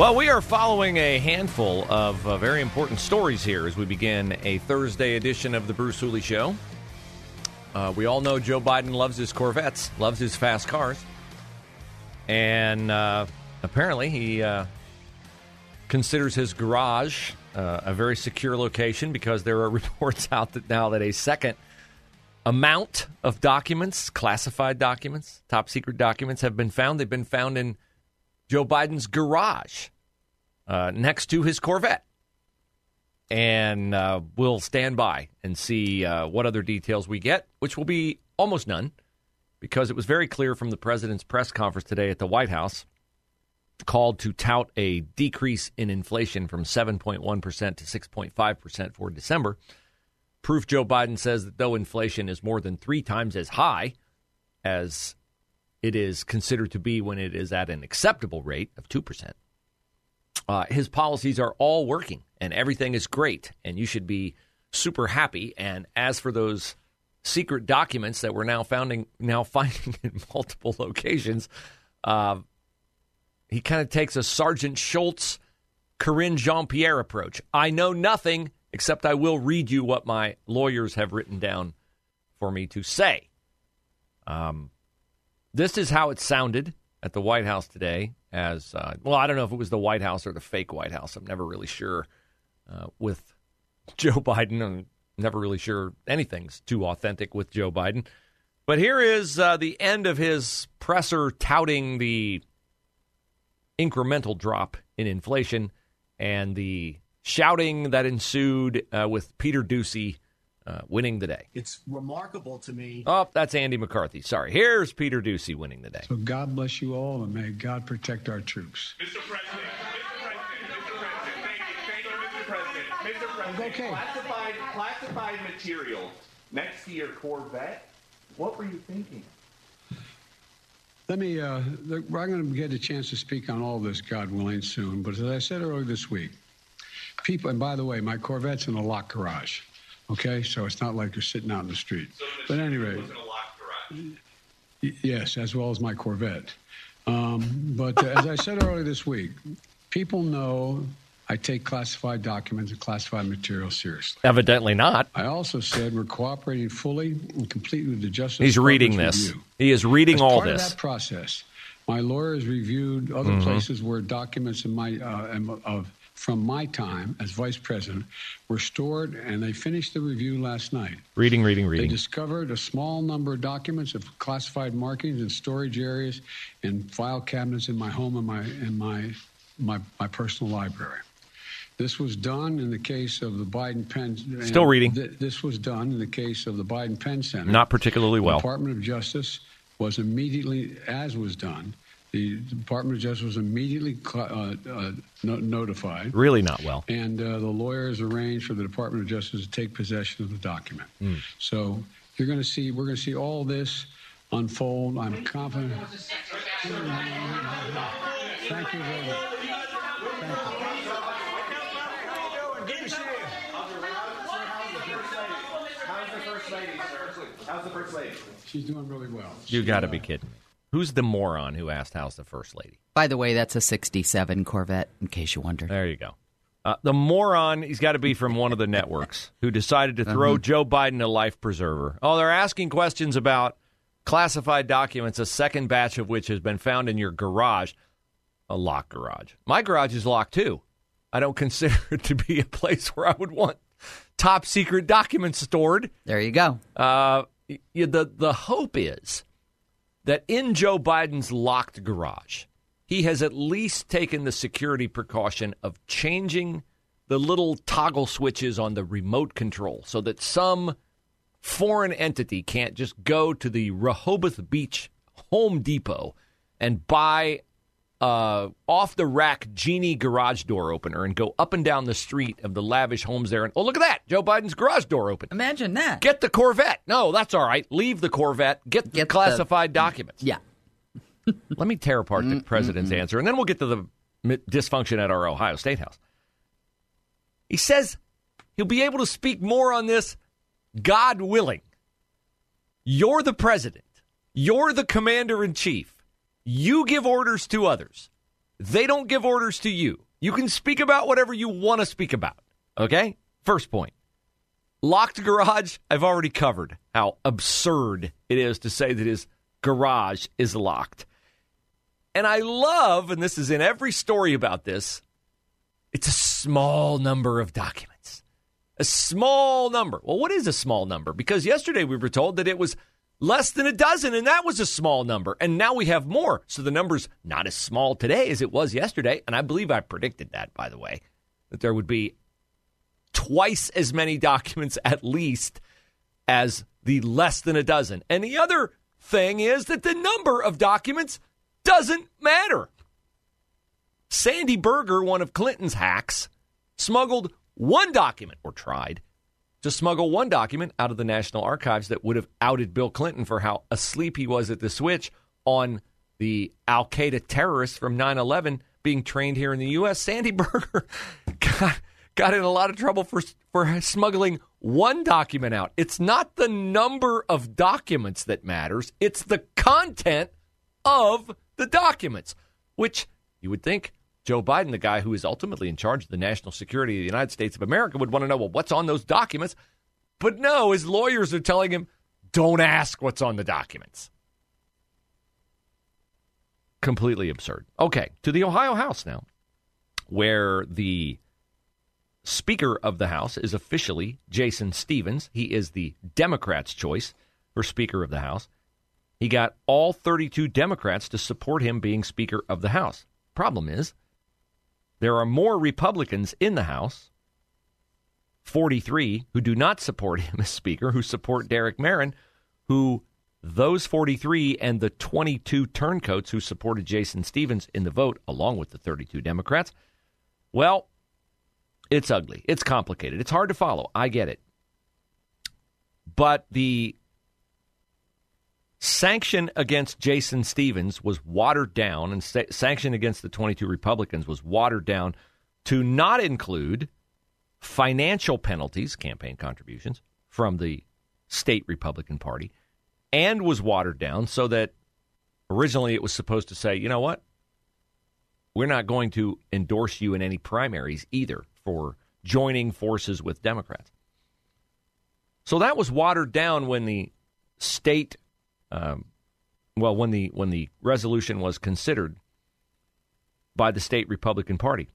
Well, we are following a handful of uh, very important stories here as we begin a Thursday edition of the Bruce Hooley Show. Uh, we all know Joe Biden loves his Corvettes, loves his fast cars, and uh, apparently he uh, considers his garage uh, a very secure location because there are reports out that now that a second amount of documents, classified documents, top secret documents, have been found. They've been found in Joe Biden's garage uh, next to his Corvette. And uh, we'll stand by and see uh, what other details we get, which will be almost none, because it was very clear from the president's press conference today at the White House, called to tout a decrease in inflation from 7.1% to 6.5% for December. Proof Joe Biden says that though inflation is more than three times as high as it is considered to be when it is at an acceptable rate of 2%. Uh, his policies are all working and everything is great, and you should be super happy. And as for those secret documents that we're now finding, now finding in multiple locations, uh, he kind of takes a Sergeant Schultz, Karine Jean Pierre approach. I know nothing except I will read you what my lawyers have written down for me to say. Um, this is how it sounded at the White House today. As uh, well, I don't know if it was the White House or the fake White House. I'm never really sure uh, with Joe Biden. I'm never really sure anything's too authentic with Joe Biden. But here is uh, the end of his presser touting the incremental drop in inflation and the shouting that ensued uh, with Peter Doocy uh, winning the day. It's remarkable to me. Oh, that's Andy McCarthy. Sorry. Here's Peter Doocy winning the day. So God bless you all, and may God protect our troops. Mr. President, Mr. President, Mr. President, thank you, thank you, Mr. President, Mr. President. Okay. Classified, classified material next to your Corvette. What were you thinking? Let me, uh, I'm going to get a chance to speak on all this, God willing, soon. But as I said earlier this week, people, and by the way, my Corvette's in a locked garage. Okay, so it's not like you're sitting out in the street. So but anyway, was in a garage. yes, as well as my Corvette. Um, but uh, as I said earlier this week, people know I take classified documents and classified material seriously. Evidently not. I also said we're cooperating fully and completely with the Justice He's reading this. review. He is reading As all part this. Of that process, my lawyer has reviewed other Mm-hmm. places where documents in my uh, em- of from my time as vice president were stored, and they finished the review last night. Reading, reading, reading. They discovered a small number of documents of classified markings in storage areas and file cabinets in my home and my in my my, my personal library. This was done in the case of the Biden Penn. Still reading. Th- this was done in the case of the Biden Penn Center. Not particularly well. The well. Department of Justice was immediately, as was done, the Department of Justice was immediately cl- uh, uh, no- notified. Really not well. And uh, the lawyers arranged for the Department of Justice to take possession of the document. So you're going to see, we're going to see all this unfold. I'm confident. Thank you very much. How's the first lady. How's the first lady? She's doing really well. You She, got to uh, be kidding me. Who's the moron who asked how's the first lady? By the way, that's a 67 Corvette, in case you wondered. There you go. Uh, the moron, he's got to be from one of the networks who decided to throw Joe Biden a life preserver. Oh, they're asking questions about classified documents, a second batch of which has been found in your garage, a locked garage. My garage is locked too. I don't consider it to be a place where I would want top secret documents stored. There you go. Uh, the the hope is that in Joe Biden's locked garage, he has at least taken the security precaution of changing the little toggle switches on the remote control so that some foreign entity can't just go to the Rehoboth Beach Home Depot and buy uh, off the rack Genie garage door opener and go up and down the street of the lavish homes there. And oh, look at that. Joe Biden's garage door open. Imagine that. Get the Corvette. No, that's all right. Leave the Corvette. Get the Get the- classified documents. Yeah. Let me tear apart the president's answer, and then we'll get to the dysfunction at our Ohio State House. He says he'll be able to speak more on this, God willing. You're the president. You're the commander in chief. You give orders to others. They don't give orders to you. You can speak about whatever you want to speak about. Okay? First point. Locked garage, I've already covered how absurd it is to say that his garage is locked. And I love, and this is in every story about this, it's a small number of documents. A small number. Well, what is a small number? Because yesterday we were told that it was less than a dozen, and that was a small number. And now we have more. So the number's not as small today as it was yesterday. And I believe I predicted that, by the way, that there would be twice as many documents at least as the less than a dozen. And the other thing is that the number of documents doesn't matter. Sandy Berger, one of Clinton's hacks, smuggled one document, or tried to smuggle one document out of the National Archives that would have outed Bill Clinton for how asleep he was at the switch on the Al Qaeda terrorists from 9 11 being trained here in the U.S. Sandy Berger got, got in a lot of trouble for, for smuggling one document out. It's not the number of documents that matters, it's the content of the documents, which you would think Joe Biden, the guy who is ultimately in charge of the national security of the United States of America, would want to know, well, what's on those documents? But no, his lawyers are telling him, don't ask what's on the documents. Completely absurd. Okay, to the Ohio House now, where the Speaker of the House is officially Jason Stephens. He is the Democrats' choice for Speaker of the House. He got all 32 Democrats to support him being Speaker of the House. Problem is, there are more Republicans in the House, 43, who do not support him as Speaker, who support Derek Merrin, who those 43 and the 22 turncoats who supported Jason Stephens in the vote, along with the 32 Democrats, well, it's ugly. It's complicated. It's hard to follow. I get it. But the sanction against Jason Stephens was watered down, and sa- sanction against the 22 Republicans was watered down to not include financial penalties, campaign contributions from the state Republican Party, and was watered down so that originally it was supposed to say, you know what? We're not going to endorse you in any primaries either for joining forces with Democrats. So that was watered down when the state um, well, when the when the resolution was considered by the state Republican Party,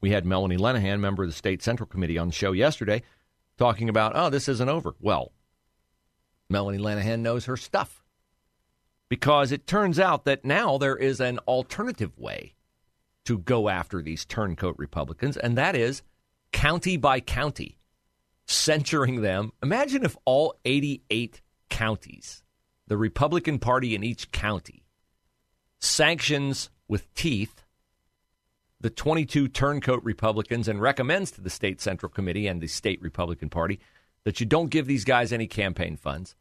we had Melanie Leneghan, member of the state central committee, on the show yesterday, talking about, oh, this isn't over. Well, Melanie Leneghan knows her stuff because it turns out that now there is an alternative way to go after these turncoat Republicans, and that is county by county, censuring them. Imagine if all 88 counties, the Republican Party in each county, sanctions with teeth the 22 turncoat Republicans and recommends to the state central committee and the state Republican Party that you don't give these guys any campaign funds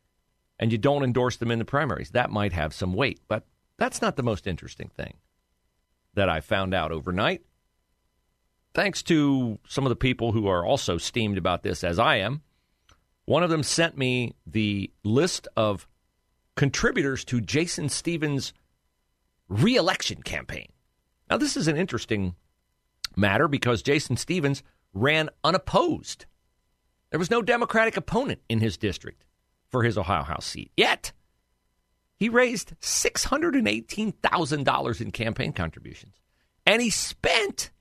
and you don't endorse them in the primaries. That might have some weight, but that's not the most interesting thing that I found out overnight. Thanks to some of the people who are also steamed about this as I am. One of them sent me the list of contributors to Jason Stephens' reelection campaign. Now, this is an interesting matter because Jason Stephens ran unopposed. There was no Democratic opponent in his district for his Ohio House seat. Yet, he raised $618,000 in campaign contributions. And he spent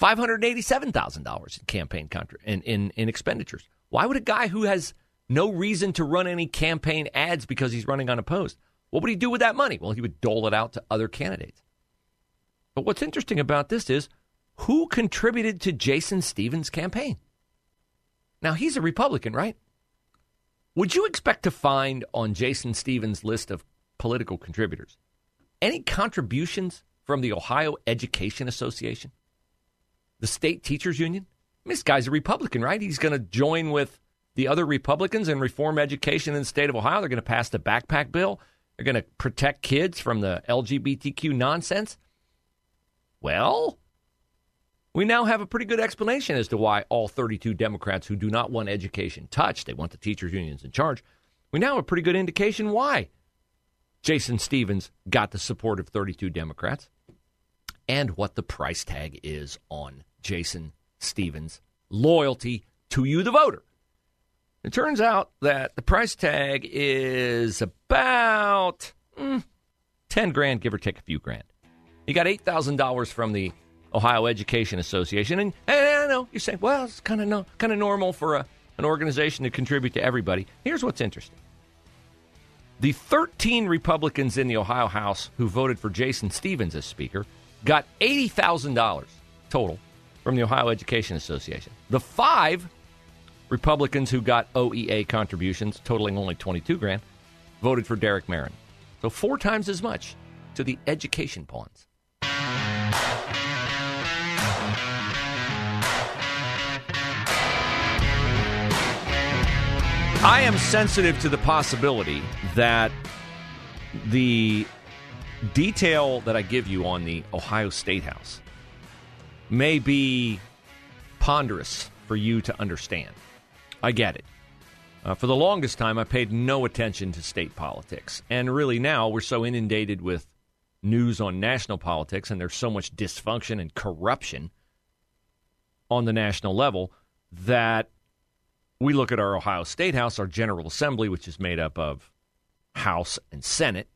$587,000 in campaign contra- in, in, in expenditures. Why would a guy who has no reason to run any campaign ads because he's running unopposed, what would he do with that money? Well, he would dole it out to other candidates. But what's interesting about this is who contributed to Jason Stephens' campaign. Now, he's a Republican, right? Would you expect to find on Jason Stephens' list of political contributors any contributions from the Ohio Education Association, the state teachers union? This guy's a Republican, right? He's going to join with the other Republicans and reform education in the state of Ohio. They're going to pass the backpack bill. They're going to protect kids from the LGBTQ nonsense. Well, we now have a pretty good explanation as to why all 32 Democrats who do not want education touched, they want the teachers' unions in charge. We now have a pretty good indication why Jason Stephens got the support of 32 Democrats and what the price tag is on Jason Stephens' loyalty to you, the voter. It turns out that the price tag is about mm, 10 grand, give or take a few grand. You got $8,000 from the Ohio Education Association. And, and I know you're saying, well, it's kind of no, kind of normal for a, an organization to contribute to everybody. Here's what's interesting. The 13 Republicans in the Ohio House who voted for Jason Stephens as Speaker got $80,000 total from the Ohio Education Association. The five Republicans who got OEA contributions, totaling only 22 grand, voted for Derek Merrin. So four times as much to the education pawns. I am sensitive to the possibility that the detail that I give you on the Ohio State House may be ponderous for you to understand. I get it. Uh, for the longest time, I paid no attention to state politics. And really now, we're so inundated with news on national politics, and there's so much dysfunction and corruption on the national level that we look at our Ohio State House, our General Assembly, which is made up of House and Senate,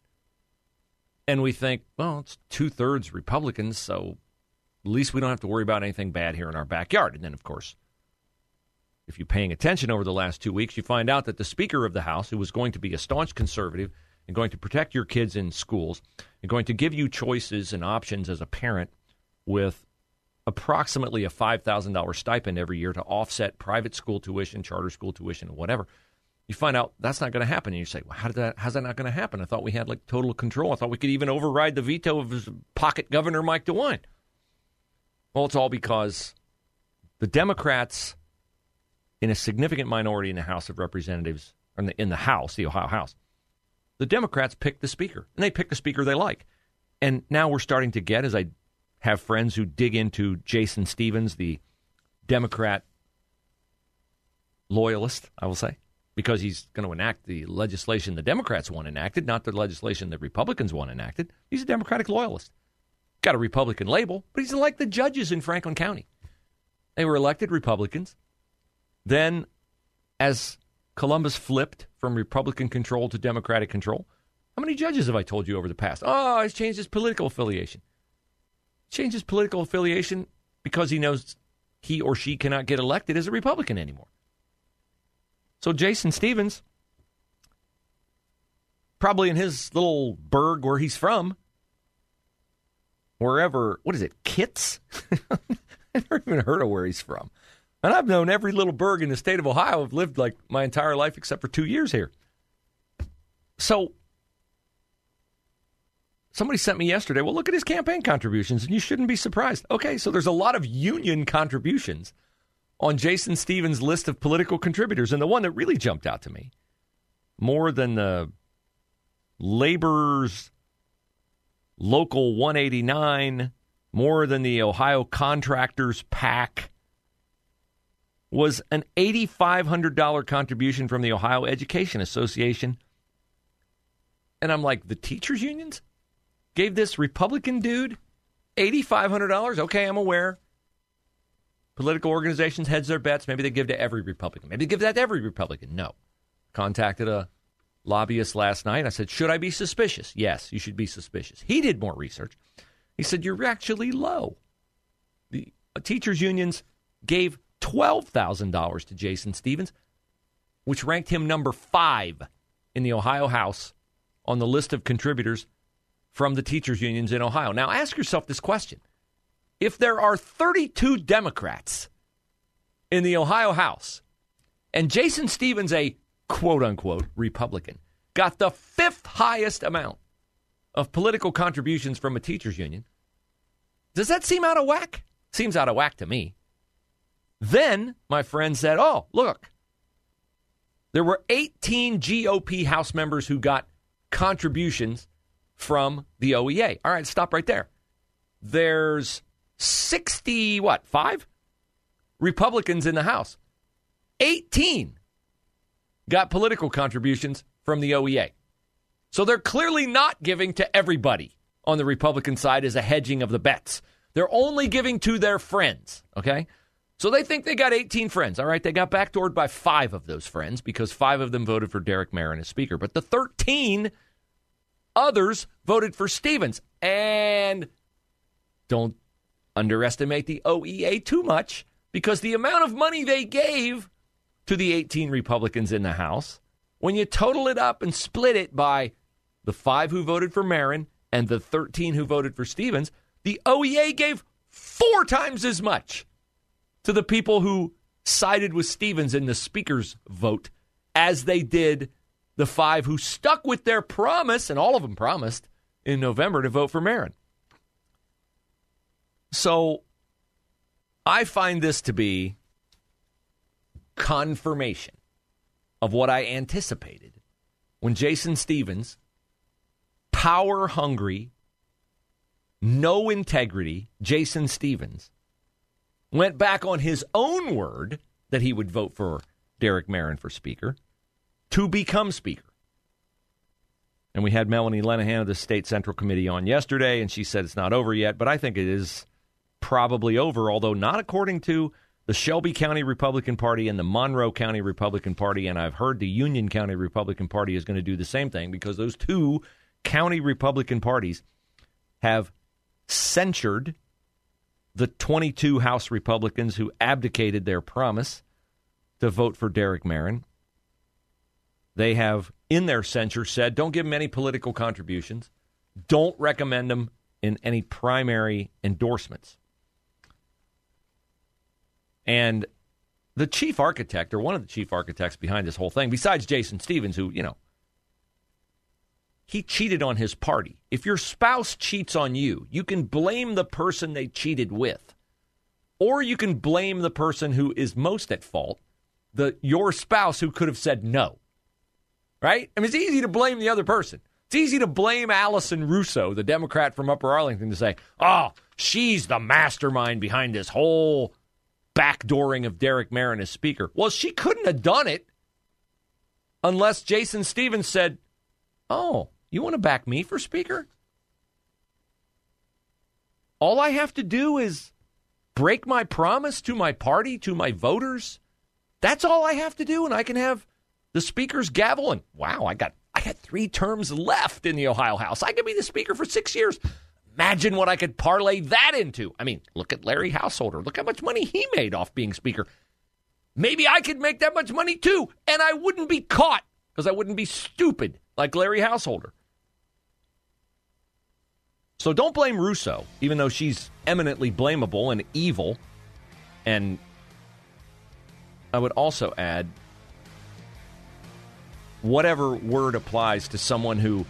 and we think, well, it's two thirds Republicans, so at least we don't have to worry about anything bad here in our backyard. And then, of course, if you're paying attention over the last two weeks, you find out that the Speaker of the House, who was going to be a staunch conservative and going to protect your kids in schools and going to give you choices and options as a parent with approximately a $5,000 stipend every year to offset private school tuition, charter school tuition, whatever. You find out that's not going to happen, and you say, "Well, how did that? How's that not going to happen?" I thought we had like total control. I thought we could even override the veto of his pocket governor, Mike DeWine. Well, it's all because the Democrats, in a significant minority in the House of Representatives, in the, in the House, the Ohio House, the Democrats pick the speaker, and they pick the speaker they like. And now we're starting to get, as I have friends who dig into Jason Stephens, the Democrat loyalist, I will say, because he's going to enact the legislation the Democrats want enacted, not the legislation the Republicans want enacted. He's a Democratic loyalist. Got a Republican label, but he's like the judges in Franklin County. They were elected Republicans. Then, as Columbus flipped from Republican control to Democratic control, how many judges have I told you over the past? Oh, he's changed his political affiliation Changed his political affiliation because he knows he or she cannot get elected as a Republican anymore. So Jason Stephens, probably in his little burg where he's from, wherever, what is it, Kits? I've never even heard of where he's from. And I've known every little burg in the state of Ohio. I've lived like my entire life except for two years here. So Somebody sent me yesterday, well, look at his campaign contributions, and you shouldn't be surprised. Okay, so there's a lot of union contributions on Jason Stephens' list of political contributors. And the one that really jumped out to me, more than the labor's local 189, more than the Ohio contractors PAC, was an $8,500 contribution from the Ohio Education Association. And I'm like, the teachers' unions? gave this Republican dude $8,500. Okay, I'm aware. Political organizations hedge their bets. Maybe they give to every Republican. Maybe they give that to every Republican. No. Contacted a lobbyist last night. I said, Should I be suspicious? Yes, you should be suspicious. He did more research. He said, You're actually low. The teachers' unions gave $12,000 to Jason Stephens, which ranked him number five in the Ohio House on the list of contributors from the teachers' unions in Ohio. Now, ask yourself this question if there are 32 Democrats in the Ohio House and Jason Stephens, a quote unquote Republican, got the fifth highest amount of political contributions from a teachers union, does that seem out of whack? Seems out of whack to me. Then my friend said, Oh, look, there were 18 GOP House members who got contributions from the OEA. All right, stop right there. There's 60, what, five Republicans in the House. 18 got political contributions from the OEA. So they're clearly not giving to everybody on the Republican side as a hedging of the bets. They're only giving to their friends, okay? So they think they got 18 friends. All right, they got backdoored by five of those friends because five of them voted for Derek Merrin as Speaker. But the 13 others voted for Stephens. And don't underestimate the OEA too much because the amount of money they gave to the 18 Republicans in the House, when you total it up and split it by the five who voted for Merrin and the 13 who voted for Stephens, the OEA gave four times as much to the people who sided with Stephens in the speaker's vote as they did the five who stuck with their promise, and all of them promised in November to vote for Merrin. So I find this to be confirmation of what I anticipated when Jason Stephens, power hungry, no integrity, Jason Stephens, went back on his own word that he would vote for Derek Merrin for Speaker to become Speaker. And we had Melanie Leneghan of the State Central Committee on yesterday, and she said it's not over yet, but I think it is probably over, although not according to the Shelby County Republican Party and the Monroe County Republican Party. And I've heard the Union County Republican Party is going to do the same thing because those two county Republican parties have censured the 22 House Republicans who abdicated their promise to vote for Derek Merrin. They have, in their censure, said don't give them any political contributions, don't recommend them in any primary endorsements. And the chief architect, or one of the chief architects behind this whole thing, besides Jason Stephens, who, you know, he cheated on his party. If your spouse cheats on you, you can blame the person they cheated with. Or you can blame the person who is most at fault, the your spouse who could have said no. Right? I mean, it's easy to blame the other person. It's easy to blame Allison Russo, the Democrat from Upper Arlington, to say, oh, she's the mastermind behind this whole backdooring of Derek Merrin as Speaker. Well, she couldn't have done it unless Jason Stephens said, Oh, you want to back me for Speaker? All I have to do is break my promise to my party, to my voters. That's all I have to do, and I can have the Speaker's gavel. And wow, I got I got three terms left in the Ohio House. I could be the Speaker for six years. Imagine what I could parlay that into. I mean, look at Larry Householder. Look how much money he made off being Speaker. Maybe I could make that much money too, and I wouldn't be caught because I wouldn't be stupid like Larry Householder. So don't blame Russo, even though she's eminently blamable and evil. And I would also add whatever word applies to someone who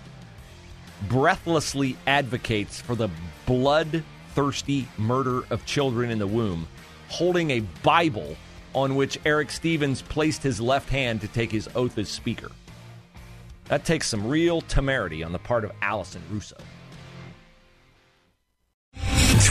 breathlessly advocates for the bloodthirsty murder of children in the womb, holding a Bible on which Eric Stephens placed his left hand to take his oath as Speaker. That takes some real temerity on the part of Allison Russo.